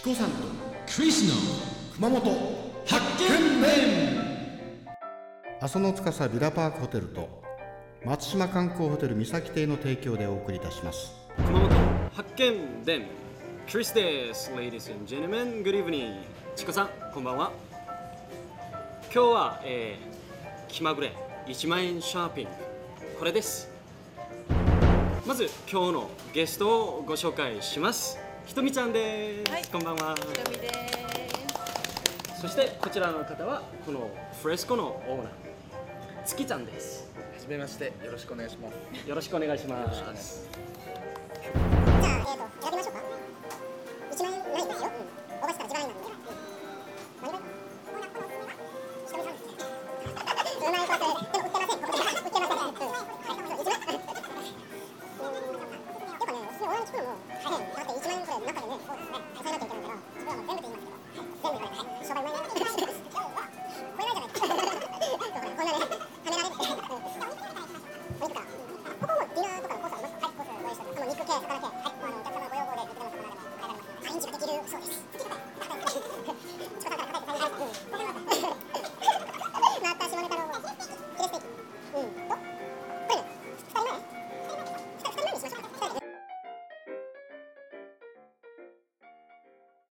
チコさんとクリスの熊本発見面阿蘇の司ビラパークホテルと松島観光ホテル三崎邸の提供でお送りいたします。熊本発見伝クリスです。Ladies and gentlemen, good evening. チコさん、こんばんは。今日は、えー、気まぐれ1万円シャーピング。これです。まず今日のゲストをご紹介しますひとみちゃんです、はいこんばんはひろみです。そしてこちらの方はこのフレスコのオーナー月ちゃんですはじめまして、よろしくお願いします。よろしくお願いしますじゃあ、えー、と選びましょうか。1万円ないですよ。オーバーしたら自腹になるんで。何倍オーナーこのおすすめはひとみさんですね。うまいことでも超えないじゃないですか。そうほらこんなね、はめられて。お肉か。ここもディナーとかのコースありますかはい、コースご用意しております。肉系、魚系、はい、もうあのお客様ご要望で肉でも魚でも変えられます、アレンジができるそうです。